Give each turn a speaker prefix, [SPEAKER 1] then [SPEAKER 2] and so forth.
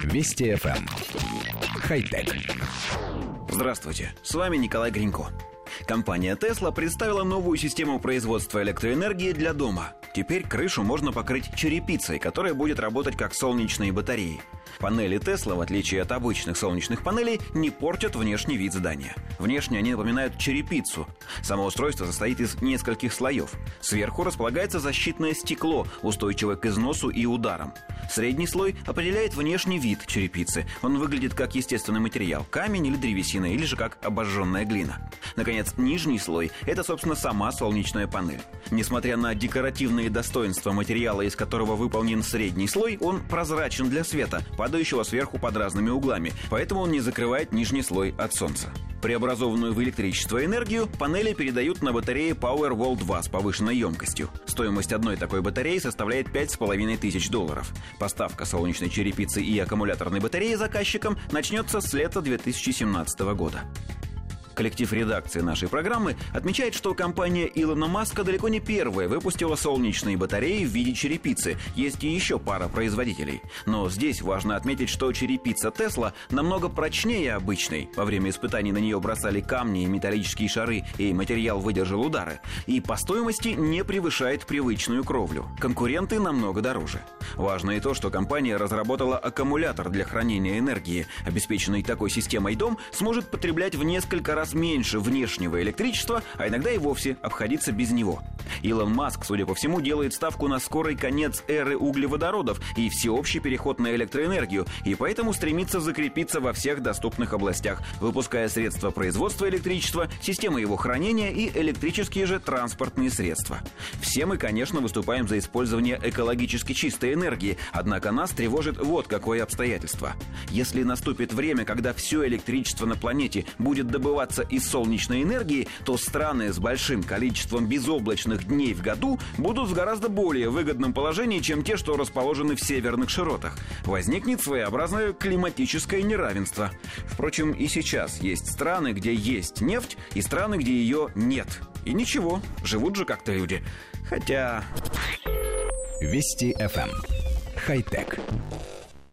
[SPEAKER 1] Вести FM. Эм. Хай-тек.
[SPEAKER 2] Здравствуйте, с вами Николай Гринько. Компания Tesla представила новую систему производства электроэнергии для дома. Теперь крышу можно покрыть черепицей, которая будет работать как солнечные батареи. Панели Tesla, в отличие от обычных солнечных панелей, не портят внешний вид здания. Внешне они напоминают черепицу. Само устройство состоит из нескольких слоев. Сверху располагается защитное стекло, устойчивое к износу и ударам. Средний слой определяет внешний вид черепицы. Он выглядит как естественный материал – камень или древесина, или же как обожженная глина. Наконец, нижний слой – это, собственно, сама солнечная панель. Несмотря на декоративные достоинства материала, из которого выполнен средний слой, он прозрачен для света, падающего сверху под разными углами, поэтому он не закрывает нижний слой от солнца. Преобразованную в электричество энергию панели передают на батареи Powerwall 2 с повышенной емкостью. Стоимость одной такой батареи составляет 5,5 тысяч долларов. Поставка солнечной черепицы и аккумуляторной батареи заказчикам начнется с лета 2017 года. Коллектив редакции нашей программы отмечает, что компания Илона Маска далеко не первая выпустила солнечные батареи в виде черепицы. Есть и еще пара производителей. Но здесь важно отметить, что черепица Тесла намного прочнее обычной. Во время испытаний на нее бросали камни и металлические шары, и материал выдержал удары. И по стоимости не превышает привычную кровлю. Конкуренты намного дороже. Важно и то, что компания разработала аккумулятор для хранения энергии. Обеспеченный такой системой дом сможет потреблять в несколько раз раз меньше внешнего электричества, а иногда и вовсе обходиться без него. Илон Маск, судя по всему, делает ставку на скорый конец эры углеводородов и всеобщий переход на электроэнергию, и поэтому стремится закрепиться во всех доступных областях, выпуская средства производства электричества, системы его хранения и электрические же транспортные средства. Все мы, конечно, выступаем за использование экологически чистой энергии, однако нас тревожит вот какое обстоятельство. Если наступит время, когда все электричество на планете будет добываться из солнечной энергии, то страны с большим количеством безоблачных дней в году будут в гораздо более выгодном положении, чем те, что расположены в северных широтах. Возникнет своеобразное климатическое неравенство. Впрочем, и сейчас есть страны, где есть нефть, и страны, где ее нет. И ничего, живут же как-то люди. Хотя...
[SPEAKER 1] Вести FM. Эм. Хай-тек.